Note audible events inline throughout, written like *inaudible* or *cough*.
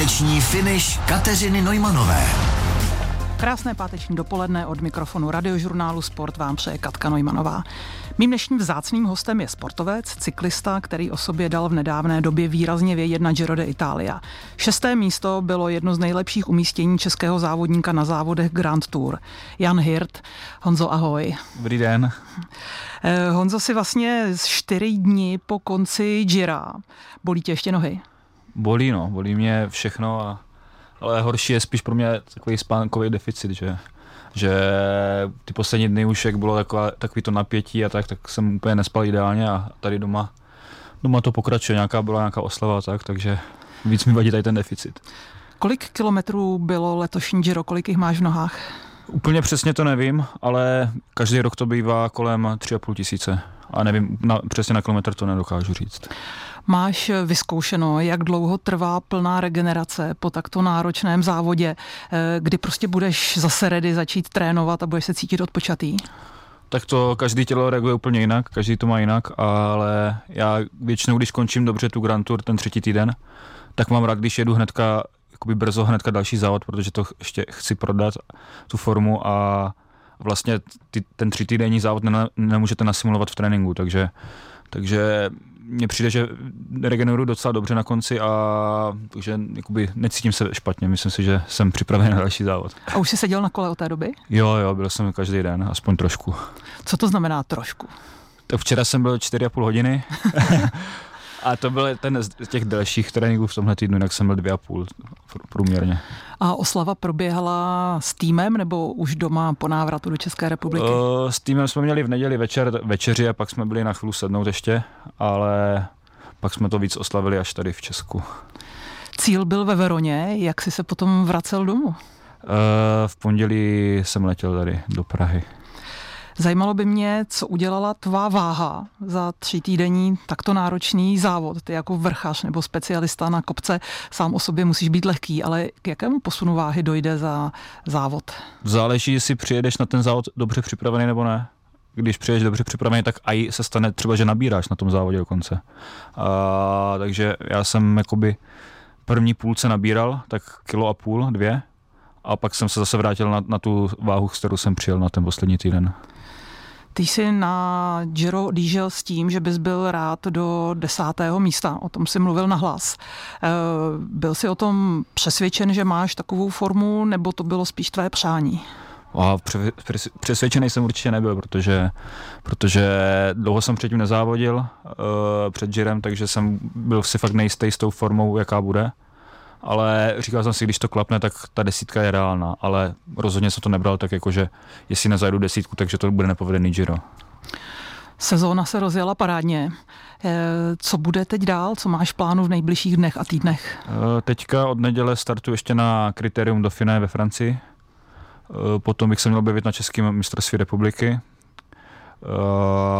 Páteční finish Kateřiny Nojmanové. Krásné páteční dopoledne od mikrofonu radiožurnálu Sport vám přeje Katka Nojmanová. Mým dnešním vzácným hostem je sportovec, cyklista, který o sobě dal v nedávné době výrazně vědět na Giro de Italia. Šesté místo bylo jedno z nejlepších umístění českého závodníka na závodech Grand Tour. Jan Hirt. Honzo, ahoj. Dobrý den. Eh, Honzo si vlastně z čtyři dní po konci Gira. Bolí tě ještě nohy? Bolí, no. Bolí mě všechno, a, ale horší je spíš pro mě takový spánkový deficit, že že ty poslední dny už jak bylo taková, takový to napětí a tak, tak jsem úplně nespal ideálně a tady doma, doma to pokračuje, nějaká byla nějaká oslava a tak, takže víc mi vadí tady ten deficit. Kolik kilometrů bylo letošní Giro, kolik jich máš v nohách? Úplně přesně to nevím, ale každý rok to bývá kolem 3,5 tisíce. A nevím, na, přesně na kilometr to nedokážu říct. Máš vyzkoušeno, jak dlouho trvá plná regenerace po takto náročném závodě, eh, kdy prostě budeš zase ready začít trénovat a budeš se cítit odpočatý? Tak to každý tělo reaguje úplně jinak, každý to má jinak, ale já většinou, když končím dobře tu Grand Tour, ten třetí týden, tak mám rád, když jedu hnedka, jakoby brzo hnedka další závod, protože to ještě chci prodat, tu formu a vlastně ty, ten tři týdenní závod ne, nemůžete nasimulovat v tréninku, takže, takže mně přijde, že regeneruju docela dobře na konci a takže jakoby necítím se špatně. Myslím si, že jsem připraven na další závod. A už jsi seděl na kole od té doby? Jo, jo, byl jsem každý den, aspoň trošku. Co to znamená trošku? Tak včera jsem byl 4,5 hodiny. *laughs* A to byl ten z těch dalších tréninků v tomhle týdnu, jinak jsem byl dvě a půl průměrně. A oslava proběhla s týmem nebo už doma po návratu do České republiky? Uh, s týmem jsme měli v neděli večer večeři a pak jsme byli na chvíli sednout ještě, ale pak jsme to víc oslavili až tady v Česku. Cíl byl ve Veroně, jak jsi se potom vracel domů? Uh, v pondělí jsem letěl tady do Prahy. Zajímalo by mě, co udělala tvá váha za tři týdenní takto náročný závod. Ty jako vrchař nebo specialista na kopce sám o sobě musíš být lehký, ale k jakému posunu váhy dojde za závod? Záleží, jestli přijedeš na ten závod dobře připravený nebo ne když přijedeš dobře připravený, tak i se stane třeba, že nabíráš na tom závodě dokonce. A, takže já jsem jakoby první půlce nabíral, tak kilo a půl, dvě, a pak jsem se zase vrátil na, na tu váhu, s kterou jsem přijel na ten poslední týden. Ty jsi na Giro odjížděl s tím, že bys byl rád do desátého místa. O tom jsi mluvil na hlas. Eh, byl jsi o tom přesvědčen, že máš takovou formu, nebo to bylo spíš tvé přání? A přesvědčený jsem určitě nebyl, protože, protože dlouho jsem předtím nezávodil uh, před Girem, takže jsem byl si fakt nejistý s tou formou, jaká bude ale říkal jsem si, když to klapne, tak ta desítka je reálná, ale rozhodně se to nebral tak jako, že jestli nezajdu desítku, takže to bude nepovedený Giro. Sezóna se rozjela parádně. Eh, co bude teď dál? Co máš plánu v nejbližších dnech a týdnech? Eh, teďka od neděle startuji ještě na kritérium Dauphiné ve Francii. Eh, potom bych se měl objevit na Českém mistrovství republiky.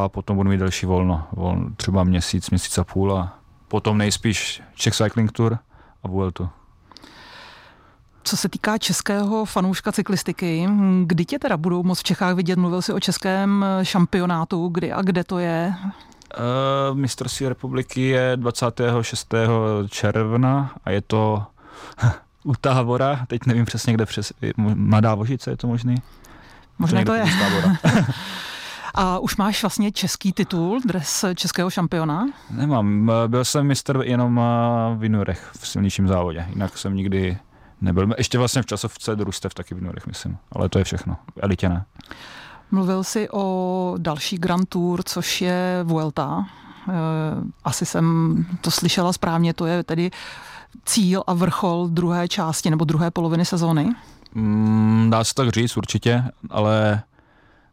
A potom budu mít další volno. volno. Třeba měsíc, měsíc a půl. A potom nejspíš Czech Cycling Tour – a Vueltu. Co se týká českého fanouška cyklistiky, kdy tě teda budou moc v Čechách vidět? Mluvil jsi o českém šampionátu, kdy a kde to je? Uh, mistrovství republiky je 26. června a je to *laughs* u Tábora, teď nevím přesně, kde přes, Mladá Vožice, je to možný? Možná to je. *laughs* A už máš vlastně český titul, dres českého šampiona? Nemám, byl jsem mistr jenom v juniorech v silnějším závodě, jinak jsem nikdy nebyl. Ještě vlastně v časovce družstev taky v juniorech, myslím, ale to je všechno, elitě ne. Mluvil jsi o další Grand Tour, což je Vuelta. Eh, asi jsem to slyšela správně, to je tedy cíl a vrchol druhé části nebo druhé poloviny sezóny? Mm, dá se tak říct určitě, ale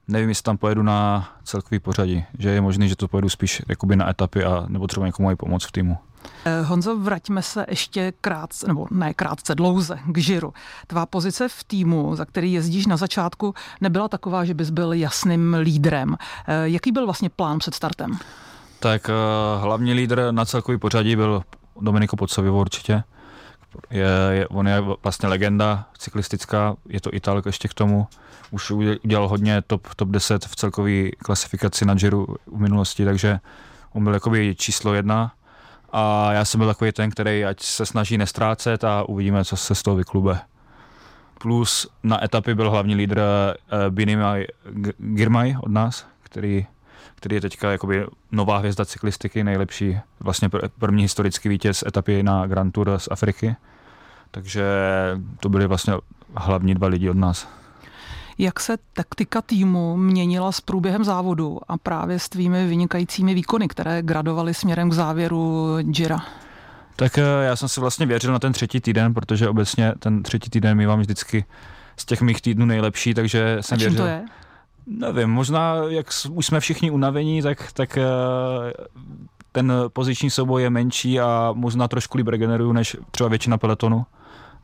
nevím, jestli tam pojedu na celkový pořadí, že je možné, že to pojedu spíš jakoby na etapy a nebo třeba někomu mají pomoc v týmu. Eh, Honzo, vraťme se ještě krátce, nebo ne krátce, dlouze k Žiru. Tvá pozice v týmu, za který jezdíš na začátku, nebyla taková, že bys byl jasným lídrem. Eh, jaký byl vlastně plán před startem? Tak uh, hlavní lídr na celkový pořadí byl Dominiko Podsovivo určitě. Je, je, on je vlastně legenda cyklistická, je to Italk ještě k tomu už udělal hodně top, top 10 v celkové klasifikaci na Giro v minulosti, takže on byl jakoby číslo jedna. A já jsem byl takový ten, který ať se snaží nestrácet a uvidíme, co se z toho vyklube. Plus na etapy byl hlavní lídr uh, Binimaj Girmay od nás, který, který je teďka jakoby nová hvězda cyklistiky, nejlepší, vlastně první historický vítěz etapy na Grand Tour z Afriky. Takže to byly vlastně hlavní dva lidi od nás. Jak se taktika týmu měnila s průběhem závodu a právě s tvými vynikajícími výkony, které gradovaly směrem k závěru Gira? Tak eh, já jsem si vlastně věřil na ten třetí týden, protože obecně ten třetí týden mývám vždycky z těch mých týdnů nejlepší, takže jsem a čím věřil. to je? Nevím, možná jak už jsme všichni unavení, tak, tak eh, ten poziční souboj je menší a možná trošku líp regeneruju než třeba většina peletonu.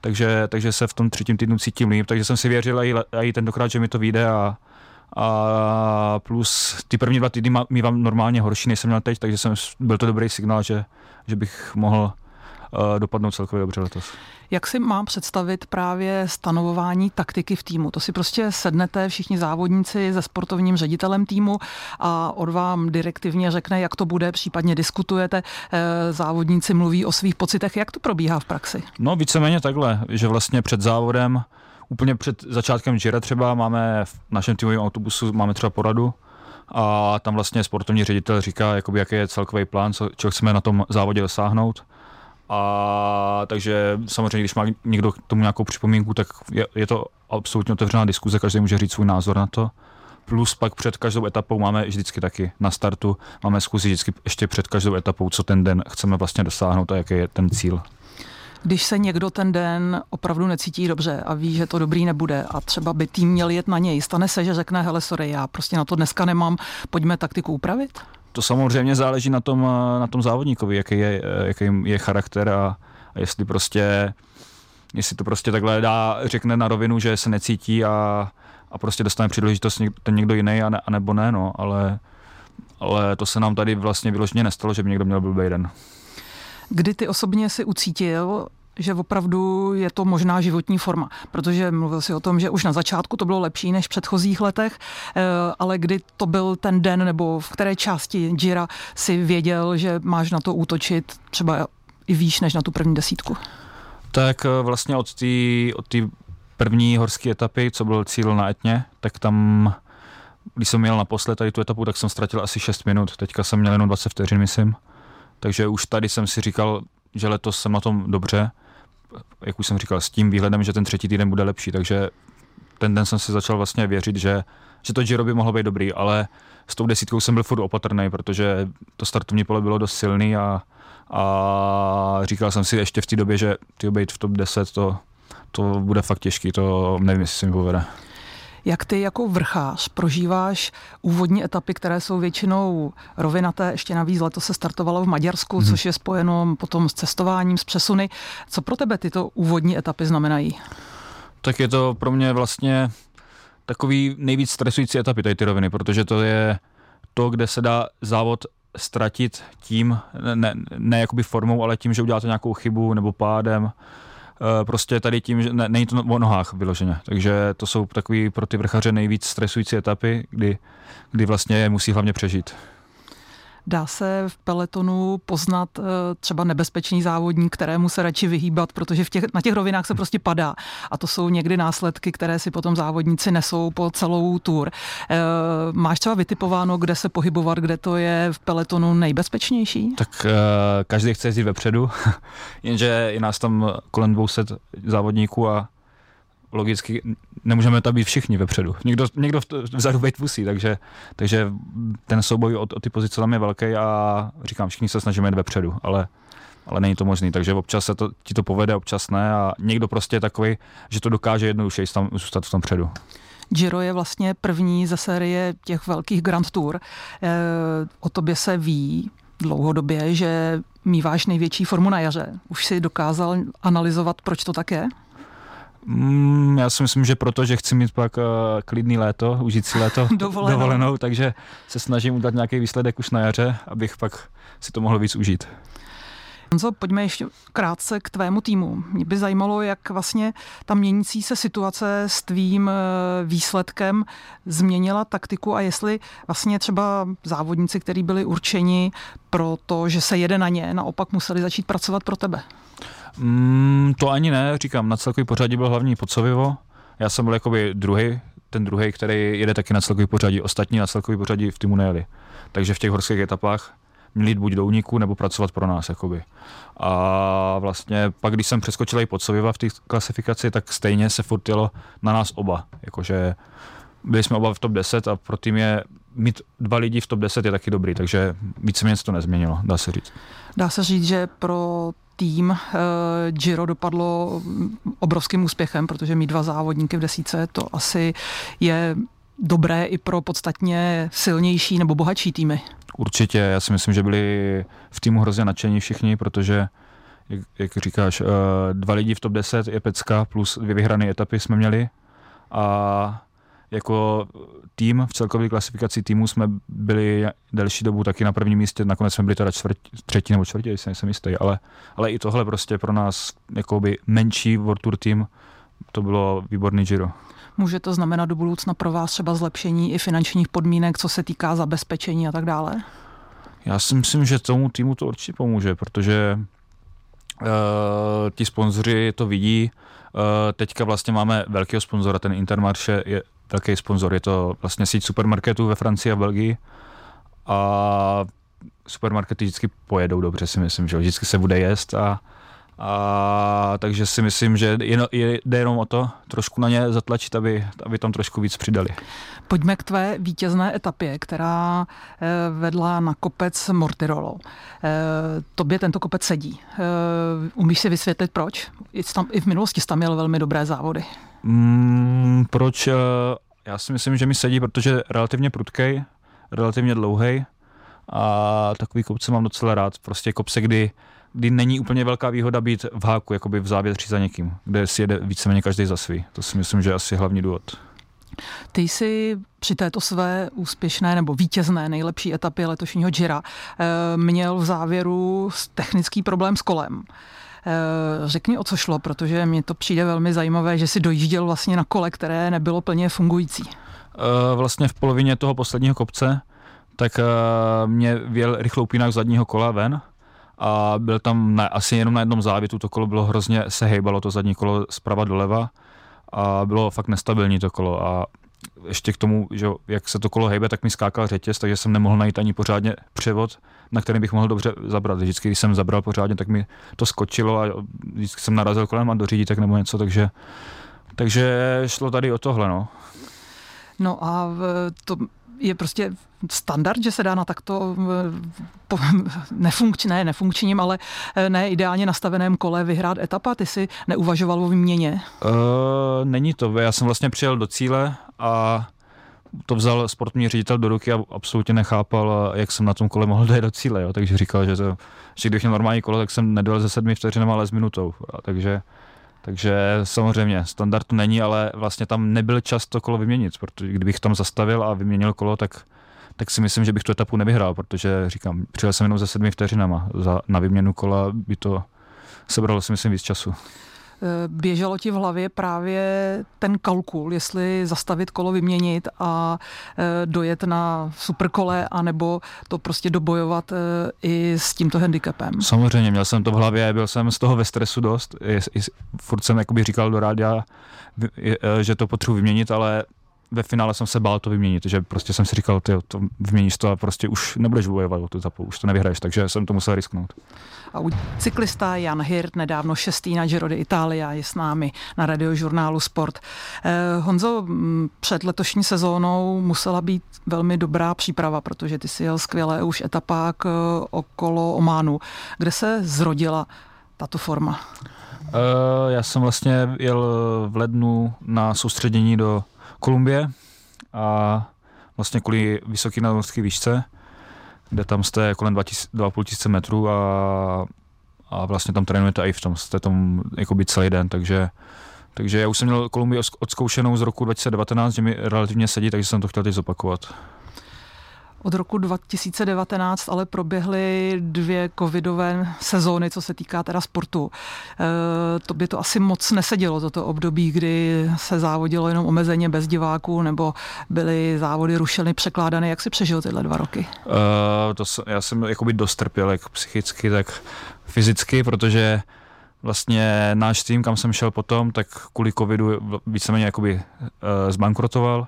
Takže, takže se v tom třetím týdnu cítím líp, takže jsem si věřil i, i tentokrát, že mi to vyjde a, a plus ty první dva týdny mývám normálně horší, než jsem měl teď, takže jsem, byl to dobrý signál, že, že bych mohl uh, dopadnout celkově dobře letos. Jak si mám představit právě stanovování taktiky v týmu? To si prostě sednete všichni závodníci se sportovním ředitelem týmu a od vám direktivně řekne, jak to bude, případně diskutujete, eh, závodníci mluví o svých pocitech. Jak to probíhá v praxi? No víceméně takhle, že vlastně před závodem úplně před začátkem Gira třeba máme v našem týmovém autobusu máme třeba poradu a tam vlastně sportovní ředitel říká, jakoby, jaký je celkový plán, co, čeho chceme na tom závodě dosáhnout a takže samozřejmě, když má někdo k tomu nějakou připomínku, tak je, je to absolutně otevřená diskuze, každý může říct svůj názor na to. Plus pak před každou etapou máme vždycky taky na startu, máme zkusit vždycky ještě před každou etapou, co ten den chceme vlastně dosáhnout a jaký je ten cíl. Když se někdo ten den opravdu necítí dobře a ví, že to dobrý nebude a třeba by tým měl jet na něj, stane se, že řekne, hele sorry, já prostě na to dneska nemám, pojďme taktiku upravit? To samozřejmě záleží na tom, na tom závodníkovi, jaký je, jaký je charakter a, a jestli prostě jestli to prostě takhle dá, řekne na rovinu, že se necítí a, a prostě dostane příležitost ten někdo jiný a, ne, a nebo ne, no, ale, ale to se nám tady vlastně vyloženě nestalo, že by někdo měl blbý den. Kdy ty osobně si ucítil, že opravdu je to možná životní forma, protože mluvil si o tom, že už na začátku to bylo lepší než v předchozích letech, eh, ale kdy to byl ten den nebo v které části Jira si věděl, že máš na to útočit třeba i výš než na tu první desítku? Tak eh, vlastně od té od první horské etapy, co byl cíl na Etně, tak tam, když jsem měl naposled tady tu etapu, tak jsem ztratil asi 6 minut. Teďka jsem měl jenom 20 vteřin, myslím. Takže už tady jsem si říkal, že letos jsem na tom dobře jak už jsem říkal, s tím výhledem, že ten třetí týden bude lepší, takže ten den jsem si začal vlastně věřit, že, že to Giro by mohlo být dobrý, ale s tou desítkou jsem byl furt opatrný, protože to startovní pole bylo dost silný a, a říkal jsem si ještě v té době, že ty být v top 10 to, to bude fakt těžký, to nevím, jestli se mi povede. Jak ty jako vrchář prožíváš úvodní etapy, které jsou většinou rovinaté, ještě navíc leto se startovalo v Maďarsku, hmm. což je spojeno potom s cestováním, s přesuny. Co pro tebe tyto úvodní etapy znamenají? Tak je to pro mě vlastně takový nejvíc stresující etapy tady ty roviny, protože to je to, kde se dá závod ztratit tím, ne, ne jakoby formou, ale tím, že uděláte nějakou chybu nebo pádem, prostě tady tím, že ne, není to o nohách vyloženě. Takže to jsou takový pro ty vrchaře nejvíc stresující etapy, kdy, kdy vlastně musí hlavně přežít. Dá se v peletonu poznat eh, třeba nebezpečný závodník, kterému se radši vyhýbat, protože v těch, na těch rovinách se prostě padá. A to jsou někdy následky, které si potom závodníci nesou po celou tour. Eh, máš třeba vytipováno, kde se pohybovat, kde to je v peletonu nejbezpečnější? Tak eh, každý chce jezdit vepředu, *laughs* jenže je nás tam kolem 200 závodníků a logicky nemůžeme tam být všichni vepředu. Někdo, někdo vzadu být musí, takže, takže ten souboj o, o ty pozice tam je velký a říkám, všichni se snažíme jít vepředu, ale ale není to možné, takže občas se to, ti to povede, občas ne a někdo prostě je takový, že to dokáže jednoduše tam, zůstat v tom předu. Giro je vlastně první ze série těch velkých Grand Tour. E, o tobě se ví dlouhodobě, že míváš největší formu na jaře. Už si dokázal analyzovat, proč to tak je? Mm, já si myslím, že proto, že chci mít pak uh, klidný léto, užít si léto *laughs* dovolenou. dovolenou, takže se snažím udělat nějaký výsledek už na jaře, abych pak si to mohl víc užít. Honzo, pojďme ještě krátce k tvému týmu. Mě by zajímalo, jak vlastně ta měnící se situace s tvým eh, výsledkem změnila taktiku a jestli vlastně třeba závodníci, kteří byli určeni pro to, že se jede na ně, naopak museli začít pracovat pro tebe. Mm, to ani ne, říkám, na celkový pořadí byl hlavní Podsovivo. Já jsem byl jakoby druhý, ten druhý, který jede taky na celkový pořadí. Ostatní na celkový pořadí v týmu nejeli. Takže v těch horských etapách měli jít buď do úniku, nebo pracovat pro nás. Jakoby. A vlastně pak, když jsem přeskočil i Podsoviva v té klasifikaci, tak stejně se furt jelo na nás oba. Jakože byli jsme oba v top 10 a pro tým je mít dva lidi v top 10 je taky dobrý, takže víceméně se to nezměnilo, dá se říct. Dá se říct, že pro tým uh, Giro dopadlo obrovským úspěchem, protože mít dva závodníky v desíce, to asi je dobré i pro podstatně silnější nebo bohatší týmy. Určitě, já si myslím, že byli v týmu hrozně nadšení všichni, protože jak, jak říkáš, uh, dva lidi v top 10 je pecka, plus dvě vyhrané etapy jsme měli a jako tým v celkové klasifikaci týmu jsme byli delší dobu taky na prvním místě, nakonec jsme byli teda čtvrt, třetí nebo čtvrtí, jsem, jsem jistý, ale, ale i tohle prostě pro nás jakoby menší World Tour tým, to bylo výborný Giro. Může to znamenat do budoucna pro vás třeba zlepšení i finančních podmínek, co se týká zabezpečení a tak dále? Já si myslím, že tomu týmu to určitě pomůže, protože uh, ti sponzoři to vidí. Uh, teďka vlastně máme velkého sponzora, ten Intermarché je velký sponzor. Je to vlastně síť supermarketů ve Francii a Belgii a supermarkety vždycky pojedou dobře, si myslím, že vždycky se bude jíst a, a takže si myslím, že jen, je, jde jenom o to trošku na ně zatlačit, aby, aby tam trošku víc přidali. Pojďme k tvé vítězné etapě, která eh, vedla na kopec Mortirolo. Eh, tobě tento kopec sedí. Eh, umíš si vysvětlit proč? I v minulosti tam měl velmi dobré závody. Mm, proč? Já si myslím, že mi sedí, protože relativně prudkej, relativně dlouhý a takový kopce mám docela rád. Prostě kopce, kdy, kdy není úplně velká výhoda být v háku, jakoby v závětří za někým, kde si jede víceméně každý za svý. To si myslím, že je asi hlavní důvod. Ty jsi při této své úspěšné nebo vítězné nejlepší etapě letošního Gira eh, měl v závěru technický problém s kolem. Eh, řekni, o co šlo, protože mně to přijde velmi zajímavé, že si dojížděl vlastně na kole, které nebylo plně fungující. Eh, vlastně v polovině toho posledního kopce, tak mě věl rychlou pínak zadního kola ven a byl tam na, asi jenom na jednom závětu, to kolo bylo hrozně, se hejbalo to zadní kolo zprava doleva a bylo fakt nestabilní to kolo a ještě k tomu, že jak se to kolo hejbe, tak mi skákal řetěz, takže jsem nemohl najít ani pořádně převod, na který bych mohl dobře zabrat. Vždycky, když jsem zabral pořádně, tak mi to skočilo a vždycky jsem narazil kolem a do tak nebo něco, takže, takže šlo tady o tohle. No, no a to je prostě standard, že se dá na takto *laughs* nefunkčním, ne nefunkčním, ale eh, ne ideálně nastaveném kole vyhrát etapa? Ty si neuvažoval o výměně? Uh, není to. Já jsem vlastně přijel do cíle a to vzal sportní ředitel do ruky a absolutně nechápal, jak jsem na tom kole mohl *laughs* dojít do cíle. Jo. Takže říkal, že, to, že když měl normální kolo, tak jsem nedojel ze sedmi vteřinami, ale s minutou. A takže takže samozřejmě standard to není, ale vlastně tam nebyl čas to kolo vyměnit, protože kdybych tam zastavil a vyměnil kolo, tak, tak si myslím, že bych tu etapu nevyhrál, protože říkám, přijel jsem jenom za sedmi vteřinama. Za, na vyměnu kola by to sebralo si myslím víc času. Eh, běželo ti v hlavě právě ten kalkul, jestli zastavit kolo, vyměnit a eh, dojet na superkole, anebo to prostě dobojovat eh, i s tímto handicapem? Samozřejmě, měl jsem to v hlavě, byl jsem z toho ve stresu dost. Furt jsem jakoby říkal do rádia, že to potřebuji vyměnit, ale ve finále jsem se bál to vyměnit, že prostě jsem si říkal, ty to vyměníš to a prostě už nebudeš bojovat o tu etapu, už to nevyhraješ, takže jsem to musel risknout. A u cyklista Jan Hirt, nedávno šestý na Giro d'Italia, je s námi na radiožurnálu Sport. Eh, Honzo, před letošní sezónou musela být velmi dobrá příprava, protože ty si jel skvěle už etapák eh, okolo Ománu. Kde se zrodila tato forma? Uh, já jsem vlastně jel v lednu na soustředění do Kolumbie a vlastně kvůli vysoké nadmořské výšce, kde tam jste kolem 2,5 tisíce metrů a, a vlastně tam trénujete i v tom, jste tam jakoby celý den, takže takže já už jsem měl Kolumbii odzkoušenou z roku 2019, že mi relativně sedí, takže jsem to chtěl teď zopakovat. Od roku 2019 ale proběhly dvě covidové sezóny, co se týká teda sportu. E, to by to asi moc nesedělo, toto období, kdy se závodilo jenom omezeně bez diváků, nebo byly závody rušeny, překládány. Jak si přežil tyhle dva roky? Uh, to jsem, já jsem jakoby dostrpěl, jak psychicky, tak fyzicky, protože vlastně náš tým, kam jsem šel potom, tak kvůli covidu víceméně jakoby uh, zbankrotoval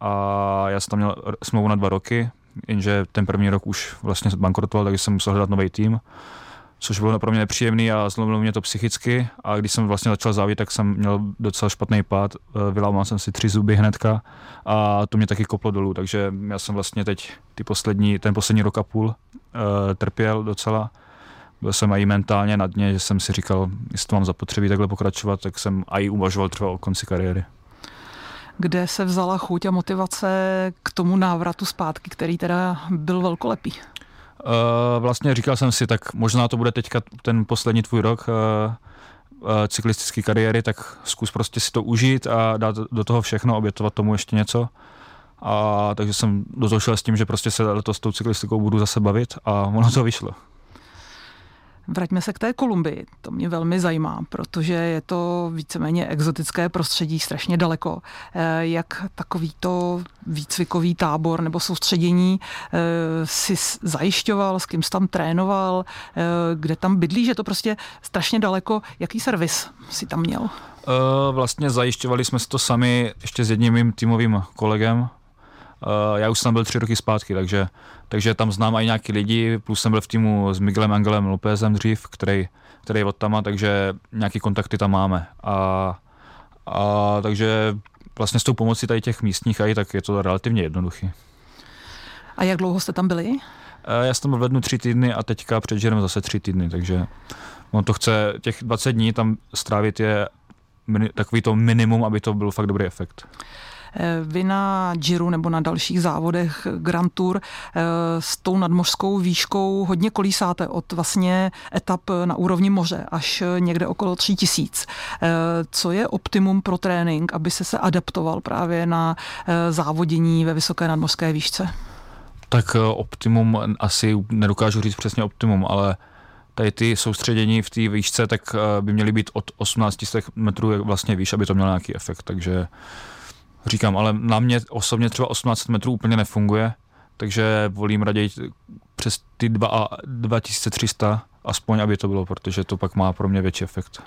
a já jsem tam měl smlouvu na dva roky, jenže ten první rok už vlastně bankrotoval, takže jsem musel hledat nový tým, což bylo pro mě nepříjemný a zlomilo mě to psychicky. A když jsem vlastně začal závět, tak jsem měl docela špatný pád, eh, vylámal jsem si tři zuby hnedka a to mě taky koplo dolů, takže já jsem vlastně teď ty poslední, ten poslední rok a půl uh, trpěl docela. Byl jsem i mentálně na dně, že jsem si říkal, jestli to mám zapotřebí takhle pokračovat, tak jsem i uvažoval třeba o konci kariéry kde se vzala chuť a motivace k tomu návratu zpátky, který teda byl velkolepý? Uh, vlastně říkal jsem si, tak možná to bude teďka ten poslední tvůj rok uh, uh, cyklistické kariéry, tak zkus prostě si to užít a dát do toho všechno, obětovat tomu ještě něco. A takže jsem do toho šel s tím, že prostě se letos s tou cyklistikou budu zase bavit a ono to vyšlo. Vraťme se k té Kolumbii. To mě velmi zajímá, protože je to víceméně exotické prostředí, strašně daleko. Eh, jak takovýto výcvikový tábor nebo soustředění eh, si zajišťoval, s kým jsi tam trénoval, eh, kde tam bydlí, že to prostě strašně daleko. Jaký servis si tam měl? Vlastně zajišťovali jsme si to sami ještě s jedním mým týmovým kolegem. Já už jsem byl tři roky zpátky, takže takže tam znám i nějaký lidi, plus jsem byl v týmu s Miguelem Angelem Lopezem dřív, který, který je od tama, takže nějaký kontakty tam máme. A, a takže vlastně s tou pomocí tady těch místních aj, tak je to relativně jednoduchý. A jak dlouho jste tam byli? E, já jsem tam byl v lednu tři týdny a teďka před žerem zase tři týdny, takže on to chce, těch 20 dní tam strávit je takový to minimum, aby to byl fakt dobrý efekt. Eh, vy na Giro nebo na dalších závodech Grand Tour eh, s tou nadmořskou výškou hodně kolísáte od vlastně etap na úrovni moře až někde okolo 3000. Eh, co je optimum pro trénink, aby se se adaptoval právě na závodění ve vysoké nadmořské výšce? Tak optimum asi nedokážu říct přesně optimum, ale tady ty soustředění v té výšce tak by měly být od 18 metrů vlastně výš, aby to mělo nějaký efekt, takže Říkám, ale na mě osobně třeba 18 metrů úplně nefunguje, takže volím raději přes ty 2, 2300 aspoň, aby to bylo, protože to pak má pro mě větší efekt.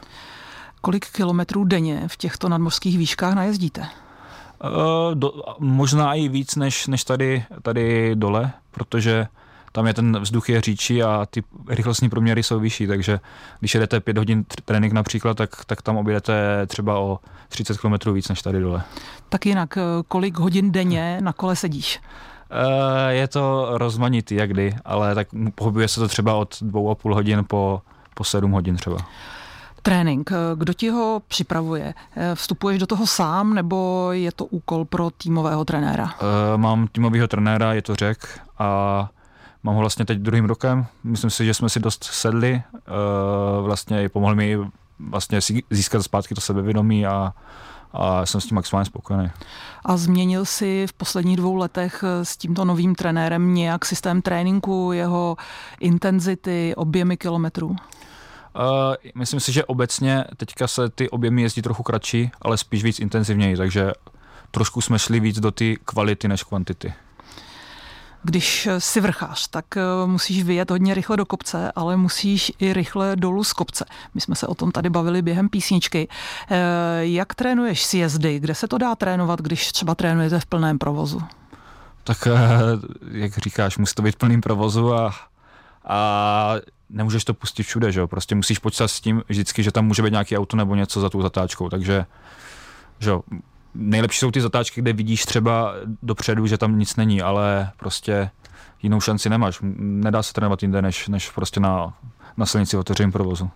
Kolik kilometrů denně v těchto nadmořských výškách najezdíte? Uh, do, možná i víc než, než tady, tady dole, protože tam je ten vzduch je říčí a ty rychlostní proměry jsou vyšší, takže když jedete 5 hodin trénink například, tak, tak tam objedete třeba o 30 km víc než tady dole. Tak jinak, eh, kolik hodin denně na kole sedíš? Eh, je to rozmanitý, jak kdy, ale tak pohybuje se to třeba od dvou a půl hodin po, po sedm hodin třeba. Trénink, eh, kdo ti ho připravuje? Vstupuješ do toho sám nebo je to úkol pro týmového trenéra? Mám týmového trenéra, je to řek a mám ho vlastně teď druhým rokem. Myslím si, že jsme si dost sedli, vlastně pomohl mi vlastně získat zpátky to sebevědomí a, a jsem s tím maximálně spokojený. A změnil si v posledních dvou letech s tímto novým trenérem nějak systém tréninku, jeho intenzity, objemy kilometrů? Uh, myslím si, že obecně teďka se ty objemy jezdí trochu kratší, ale spíš víc intenzivněji, takže trošku jsme šli víc do ty kvality než kvantity. Když si vrchář, tak eh, musíš vyjet hodně rychle do kopce, ale musíš i rychle dolů z kopce. My jsme se o tom tady bavili během písničky. Eh, jak trénuješ sjezdy? Kde se to dá trénovat, když třeba trénujete v plném provozu? Tak eh, jak říkáš, musí to být v plném provozu a, a nemůžeš to pustit všude, že jo? Prostě musíš počítat s tím vždycky, že tam může být nějaký auto nebo něco za tou zatáčkou, takže že jo, nejlepší jsou ty zatáčky, kde vidíš třeba dopředu, že tam nic není, ale prostě jinou šanci nemáš. Nedá se trénovat jinde, než, než prostě na, na silnici otevřeném provozu.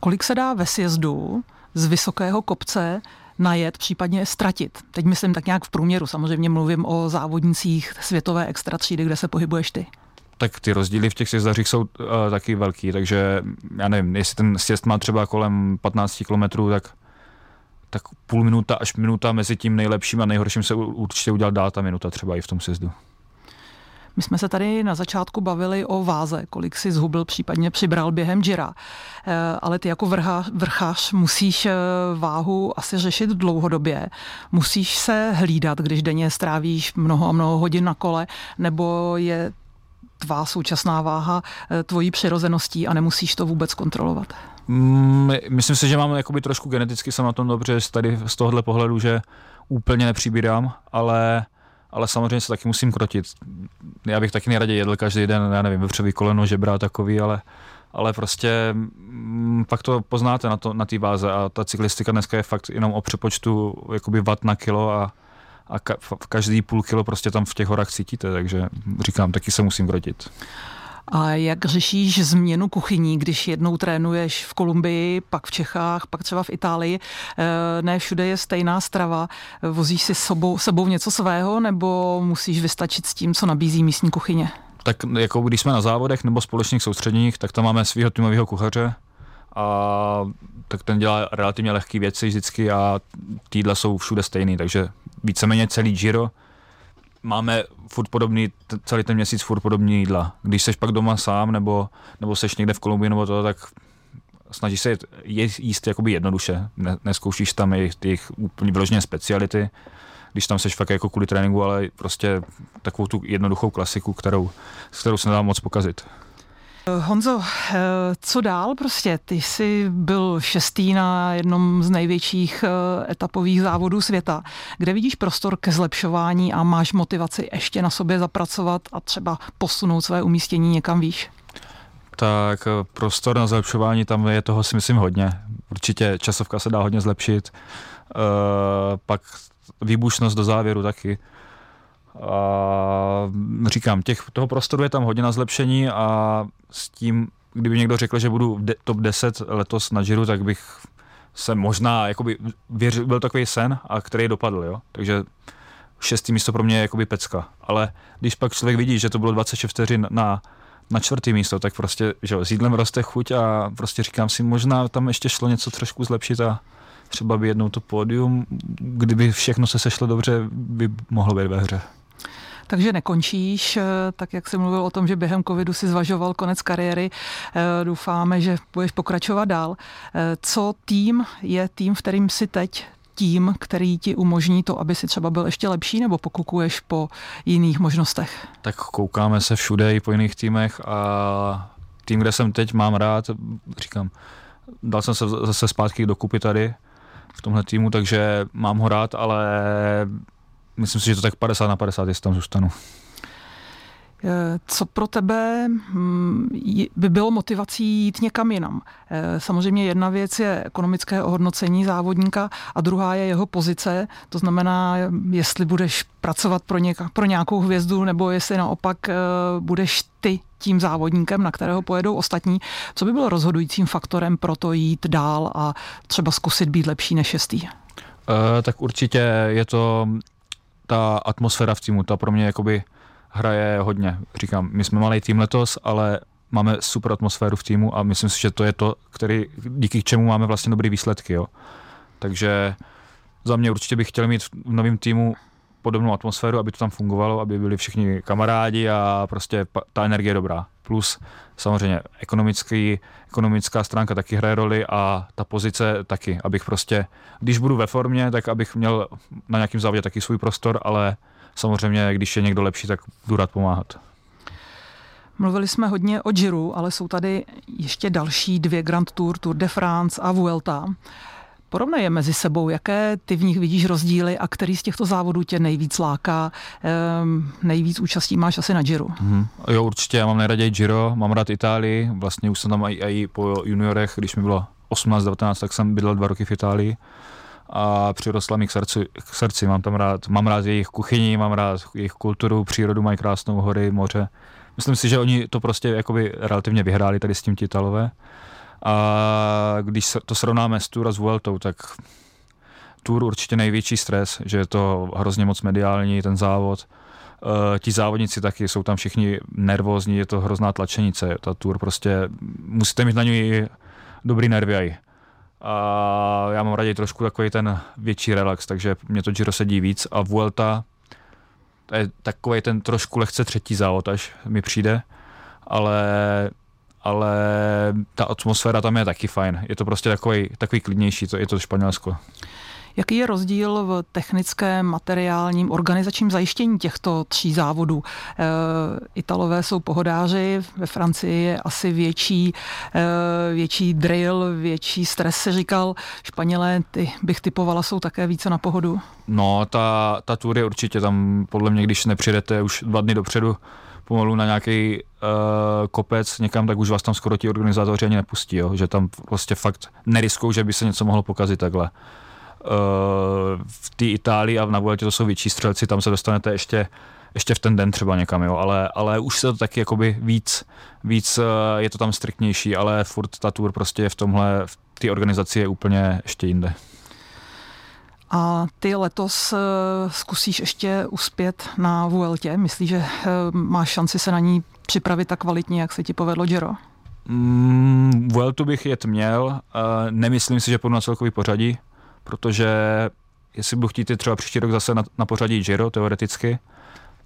Kolik se dá ve sjezdu z vysokého kopce najet, případně ztratit? Teď myslím tak nějak v průměru, samozřejmě mluvím o závodnicích světové extra třídy, kde se pohybuješ ty. Tak ty rozdíly v těch sjezdařích jsou uh, taky velký, takže já nevím, jestli ten sjezd má třeba kolem 15 km, tak tak půl minuta až minuta mezi tím nejlepším a nejhorším se určitě udělat dá ta minuta třeba i v tom sezdu. My jsme se tady na začátku bavili o váze, kolik si zhubil, případně přibral během Jira. Eh, ale ty jako vrha, vrchář musíš eh, váhu asi řešit dlouhodobě. Musíš se hlídat, když denně strávíš mnoho a mnoho hodin na kole, nebo je tvá současná váha eh, tvojí přirozeností a nemusíš to vůbec kontrolovat? Myslím si, že mám jakoby trošku geneticky jsem na tom dobře tady z tohohle pohledu, že úplně nepřibírám, ale ale samozřejmě se taky musím krotit. Já bych taky nejraději jedl každý den, já nevím, vepřový koleno, žebra takový, ale, ale prostě m, mm, pak to poznáte na, to, na té váze a ta cyklistika dneska je fakt jenom o přepočtu jakoby watt na kilo a, a ka, každý půl kilo prostě tam v těch horách cítíte, takže říkám, taky se musím krotit. A jak řešíš změnu kuchyní, když jednou trénuješ v Kolumbii, pak v Čechách, pak třeba v Itálii? Eh, ne všude je stejná strava. Vozíš si sebou, sebou něco svého nebo musíš vystačit s tím, co nabízí místní kuchyně? Tak jako když jsme na závodech nebo společných soustředěních, tak tam máme svého týmového kuchaře a tak ten dělá relativně lehké věci vždycky a týdla jsou všude stejný, takže víceméně celý Giro máme furt podobný, celý ten měsíc furt podobný jídla. Když seš pak doma sám, nebo, nebo seš někde v Kolumbii, nebo to, tak snažíš se jíst, jíst jakoby jednoduše. Ne, neskoušíš tam jejich, jejich úplně vyloženě speciality, když tam seš fakt jako kvůli tréninku, ale prostě takovou tu jednoduchou klasiku, kterou, s kterou se nedá moc pokazit. Honzo, eh, co dál prostě? Ty jsi byl šestý na jednom z největších eh, etapových závodů světa. Kde vidíš prostor ke zlepšování a máš motivaci ještě na sobě zapracovat a třeba posunout své umístění někam výš? Tak eh, prostor na zlepšování, tam je toho si myslím hodně. Určitě časovka se dá hodně zlepšit. pak výbušnost do závěru taky. A říkám, těch, toho prostoru je tam hodně na zlepšení a s tím, kdyby někdo řekl, že budu de, top 10 letos na Giro, tak bych se možná, jakoby, věřil, byl takový sen, a který dopadl, jo. Takže šestý místo pro mě je jakoby pecka. Ale když pak člověk vidí, že to bylo 26 vteřin na, na čtvrtý místo, tak prostě, že s jídlem roste chuť a prostě říkám si, možná tam ještě šlo něco trošku zlepšit a třeba by jednou to pódium, kdyby všechno se sešlo dobře, by mohlo být ve hře. Takže nekončíš, eh, tak jak jsem mluvil o tom, že během covidu si zvažoval konec kariéry. Eh, doufáme, že budeš pokračovat dál. Eh, co tým je tým, v kterým si teď tím, který ti umožní to, aby si třeba byl ještě lepší, nebo pokukuješ po jiných možnostech? Tak koukáme se všude i po jiných týmech a tým, kde jsem teď, mám rád, říkám, dal jsem se zase zpátky dokupy tady v tomhle týmu, takže mám ho rád, ale myslím si, že to tak 50 na 50, jestli tam zůstanu. Eh, co pro tebe hm, by bylo motivací jít někam jinam? Eh, samozřejmě jedna věc je ekonomické ohodnocení závodníka a druhá je jeho pozice. To znamená, jestli budeš pracovat pro, něka, pro nějakou hvězdu nebo jestli naopak eh, budeš ty tím závodníkem, na kterého pojedou ostatní. Co by bylo rozhodujícím faktorem pro to jít dál a třeba zkusit být lepší než šestý? Uh, tak určitě je to ta atmosféra v týmu, ta pro mě jakoby hraje hodně. Říkám, my jsme malý tým letos, ale máme super atmosféru v týmu a myslím si, že to je to, který, díky čemu máme vlastně dobré výsledky. Jo. Takže za mě určitě bych chtěl mít v novém týmu podobnou atmosféru, aby to tam fungovalo, aby byli všichni kamarádi a prostě ta energie je dobrá. Plus samozřejmě ekonomický, ekonomická stránka taky hraje roli a ta pozice taky, abych prostě, když budu ve formě, tak abych měl na nějakém závodě taky svůj prostor, ale samozřejmě, když je někdo lepší, tak budu rád pomáhat. Mluvili jsme hodně o Giro, ale jsou tady ještě další dvě Grand Tour, Tour de France a Vuelta. Porovnej je mezi sebou, jaké ty v nich vidíš rozdíly a který z těchto závodů tě nejvíc láká, ehm, nejvíc účastí máš asi na Giro? Mm-hmm. Jo, určitě, já mám nejraději Giro, mám rád Itálii, vlastně už jsem tam i, po juniorech, když mi bylo 18-19, tak jsem bydlel dva roky v Itálii a přirostla mi k srdci, k srdci. Mám tam rád, mám rád jejich kuchyni, mám rád jejich kulturu, přírodu, mají krásnou hory, moře. Myslím si, že oni to prostě jakoby relativně vyhráli tady s tím Titalové. A když to srovnáme s Tour a s Vueltou, tak Tour určitě největší stres, že je to hrozně moc mediální, ten závod. Uh, ti závodníci taky jsou tam všichni nervózní, je to hrozná tlačenice. Ta Tour prostě, musíte mít na něj dobrý nervy aj. A já mám raději trošku takový ten větší relax, takže mě to Giro sedí víc. A Vuelta, To je takový ten trošku lehce třetí závod, až mi přijde, ale ale ta atmosféra tam je taky fajn. Je to prostě takový, takový klidnější, to je to Španělsko. Jaký je rozdíl v technickém, materiálním, organizačním zajištění těchto tří závodů? E, Italové jsou pohodáři, ve Francii je asi větší, e, větší drill, větší stres, se říkal. Španělé, ty bych typovala, jsou také více na pohodu? No, ta, ta tour je určitě tam, podle mě, když nepřijdete už dva dny dopředu, pomalu na nějaký uh, kopec někam, tak už vás tam skoro ti organizátoři ani nepustí, jo? že tam prostě fakt neriskou, že by se něco mohlo pokazit takhle. Uh, v té Itálii a na Vueltě to jsou větší střelci, tam se dostanete ještě ještě v ten den třeba někam, jo, ale, ale už se to taky jakoby víc, víc uh, je to tam striktnější, ale furt ta tour prostě je v tomhle, v té organizaci je úplně ještě jinde. A ty letos uh, zkusíš ještě uspět na Vueltě? Myslíš, že uh, máš šanci se na ní připravit tak kvalitně, jak se ti povedlo Giro? Mm, Vueltu bych jet měl, uh, nemyslím si, že půjdu na celkový pořadí, protože jestli budu chtít třeba příští rok zase na, na pořadí Giro, teoreticky,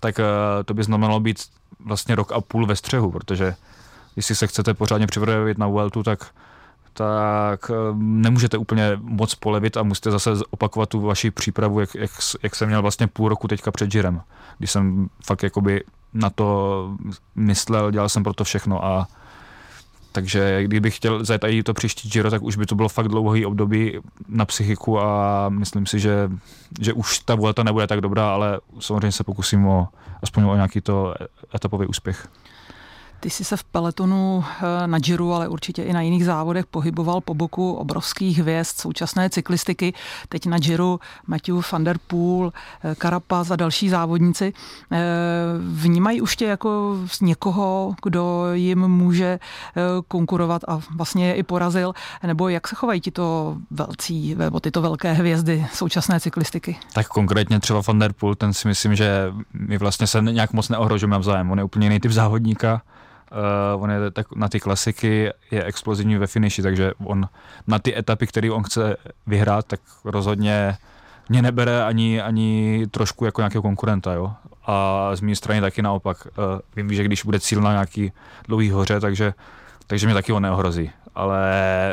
tak to by znamenalo být vlastně rok a půl ve střehu, protože jestli se chcete pořádně připravit na Vueltu, tak tak nemůžete úplně moc polevit a musíte zase opakovat tu vaši přípravu, jak, jak, jak jsem měl vlastně půl roku teďka před Girem, když jsem fakt jakoby na to myslel, dělal jsem pro to všechno a takže kdybych chtěl zajet i to příští Giro, tak už by to bylo fakt dlouhý období na psychiku a myslím si, že, že už ta Vuelta nebude tak dobrá, ale samozřejmě se pokusím o aspoň o nějaký to etapový úspěch. Ty jsi se v peletonu eh, na Giro, ale určitě i na jiných závodech pohyboval po boku obrovských hvězd současné cyklistiky. Teď na Giro Matthew van der Poel, eh, Carapaz a další závodníci. Eh, vnímají už tě jako někoho, kdo jim může konkurovat a vlastně je i porazil? Nebo jak se chovají tito velcí, nebo tyto velké hvězdy současné cyklistiky? Tak konkrétně třeba van der Poel, ten si myslím, že my vlastně se nějak moc neohrožujeme navzájem. On je úplně jiný typ závodníka Uh, on je tak na ty klasiky, je explozivní ve finiši, takže on na ty etapy, které on chce vyhrát, tak rozhodně mě nebere ani, ani trošku jako nějakého konkurenta, jo. A z mé strany taky naopak. Uh, vím, že když bude cíl na nějaký dlouhý hoře, takže, takže mě taky on neohrozí. Ale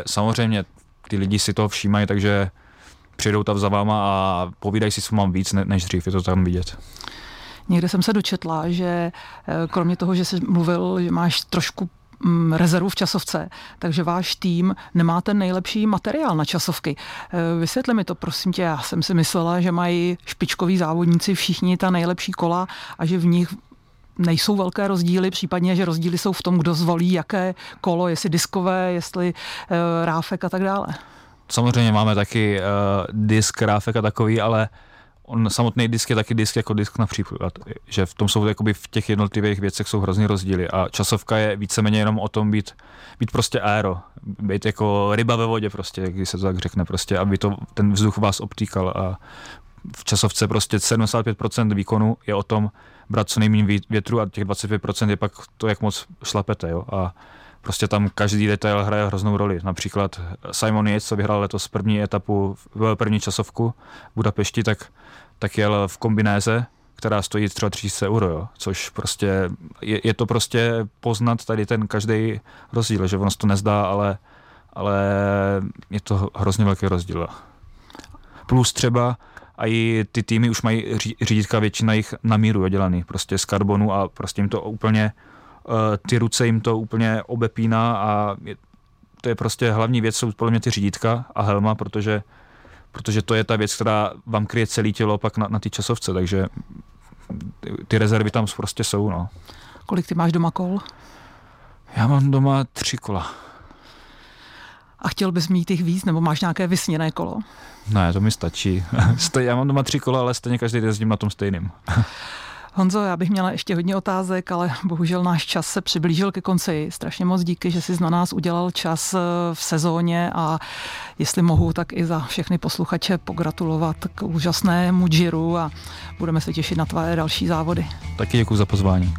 samozřejmě ty lidi si toho všímají, takže přijdou tam za váma a povídají si s vám víc než dřív, je to tam vidět. Někde jsem se dočetla, že eh, kromě toho, že jsi mluvil, že máš trošku mm, rezervu v časovce, takže váš tým nemá ten nejlepší materiál na časovky. Eh, vysvětli mi to, prosím tě, já jsem si myslela, že mají špičkoví závodníci všichni ta nejlepší kola a že v nich nejsou velké rozdíly, případně, že rozdíly jsou v tom, kdo zvolí jaké kolo, jestli diskové, jestli uh, ráfek a tak dále. Samozřejmě máme taky uh, disk, ráfek a takový, ale uh, on samotný disk je taky disk jako disk například, že v tom jsou jakoby v těch jednotlivých věcech jsou hrozně rozdíly a časovka je víceméně jenom o tom být, být prostě aero, být jako ryba ve vodě prostě, když se to tak řekne prostě, aby to, ten vzduch vás obtýkal a v časovce prostě 75% výkonu je o tom brát co nejméně větru a těch 25% je pak to, jak moc šlapete, jo, a prostě tam každý detail hraje hroznou roli. Například Simon Yates, co vyhrál letos první etapu, první časovku v Budapešti, tak tak jel v kombinéze, která stojí třeba 300 euro, jo? což prostě, je, je to prostě poznat tady ten každý rozdíl, že ono se to nezdá, ale, ale je to hrozně velký rozdíl. Plus třeba a i ty týmy už mají řídítka většina jich na míru dělaný, prostě z karbonu a prostě jim to úplně, eh, ty ruce jim to úplně obepíná a je, to je prostě hlavní věc, jsou podle mě ty řídítka a helma, protože protože to je ta věc, která vám kryje celé tělo pak na, na ty časovce, takže ty rezervy tam prostě jsou. No. Kolik ty máš doma kol? Já mám doma tři kola. A chtěl bys mít jich víc, nebo máš nějaké vysněné kolo? Ne, to mi stačí. *laughs* Já mám doma tři kola, ale stejně každý jezdím na tom stejným. *laughs* Honzo, já bych měla ještě hodně otázek, ale bohužel náš čas se přiblížil ke konci. Strašně moc díky, že jsi na nás udělal čas eh, v sezóně a jestli mohu, tak i za všechny posluchače pogratulovat k úžasnému džiru a budeme se těšit na tvé další závody. Taky děkuji za pozvání.